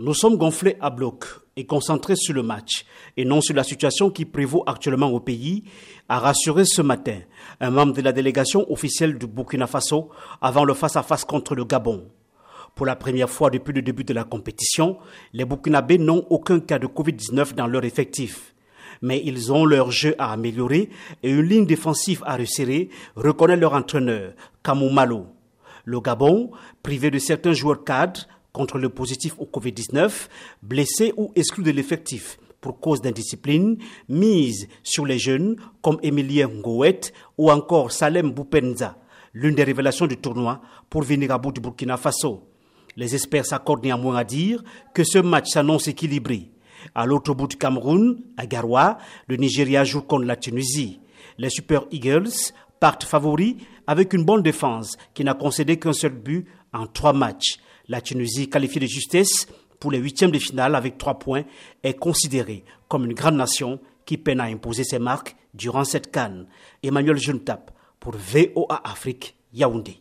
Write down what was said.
Nous sommes gonflés à bloc et concentrés sur le match et non sur la situation qui prévaut actuellement au pays, a rassuré ce matin un membre de la délégation officielle du Burkina Faso avant le face-à-face contre le Gabon. Pour la première fois depuis le début de la compétition, les Burkinabés n'ont aucun cas de Covid-19 dans leur effectif. Mais ils ont leur jeu à améliorer et une ligne défensive à resserrer, reconnaît leur entraîneur, Kamou Malo. Le Gabon, privé de certains joueurs cadres, contre le positif au Covid-19, blessés ou exclus de l'effectif pour cause d'indiscipline, mise sur les jeunes comme Emilien Ngouet ou encore Salem Boupenza, l'une des révélations du tournoi pour venir à bout du Burkina Faso. Les experts s'accordent néanmoins à dire que ce match s'annonce équilibré. À l'autre bout du Cameroun, à Garoua, le Nigeria joue contre la Tunisie. Les Super Eagles partent favoris avec une bonne défense qui n'a concédé qu'un seul but en trois matchs. La Tunisie, qualifiée de justesse pour les huitièmes de finale avec trois points, est considérée comme une grande nation qui peine à imposer ses marques durant cette canne. Emmanuel Juntap pour VOA Afrique, Yaoundé.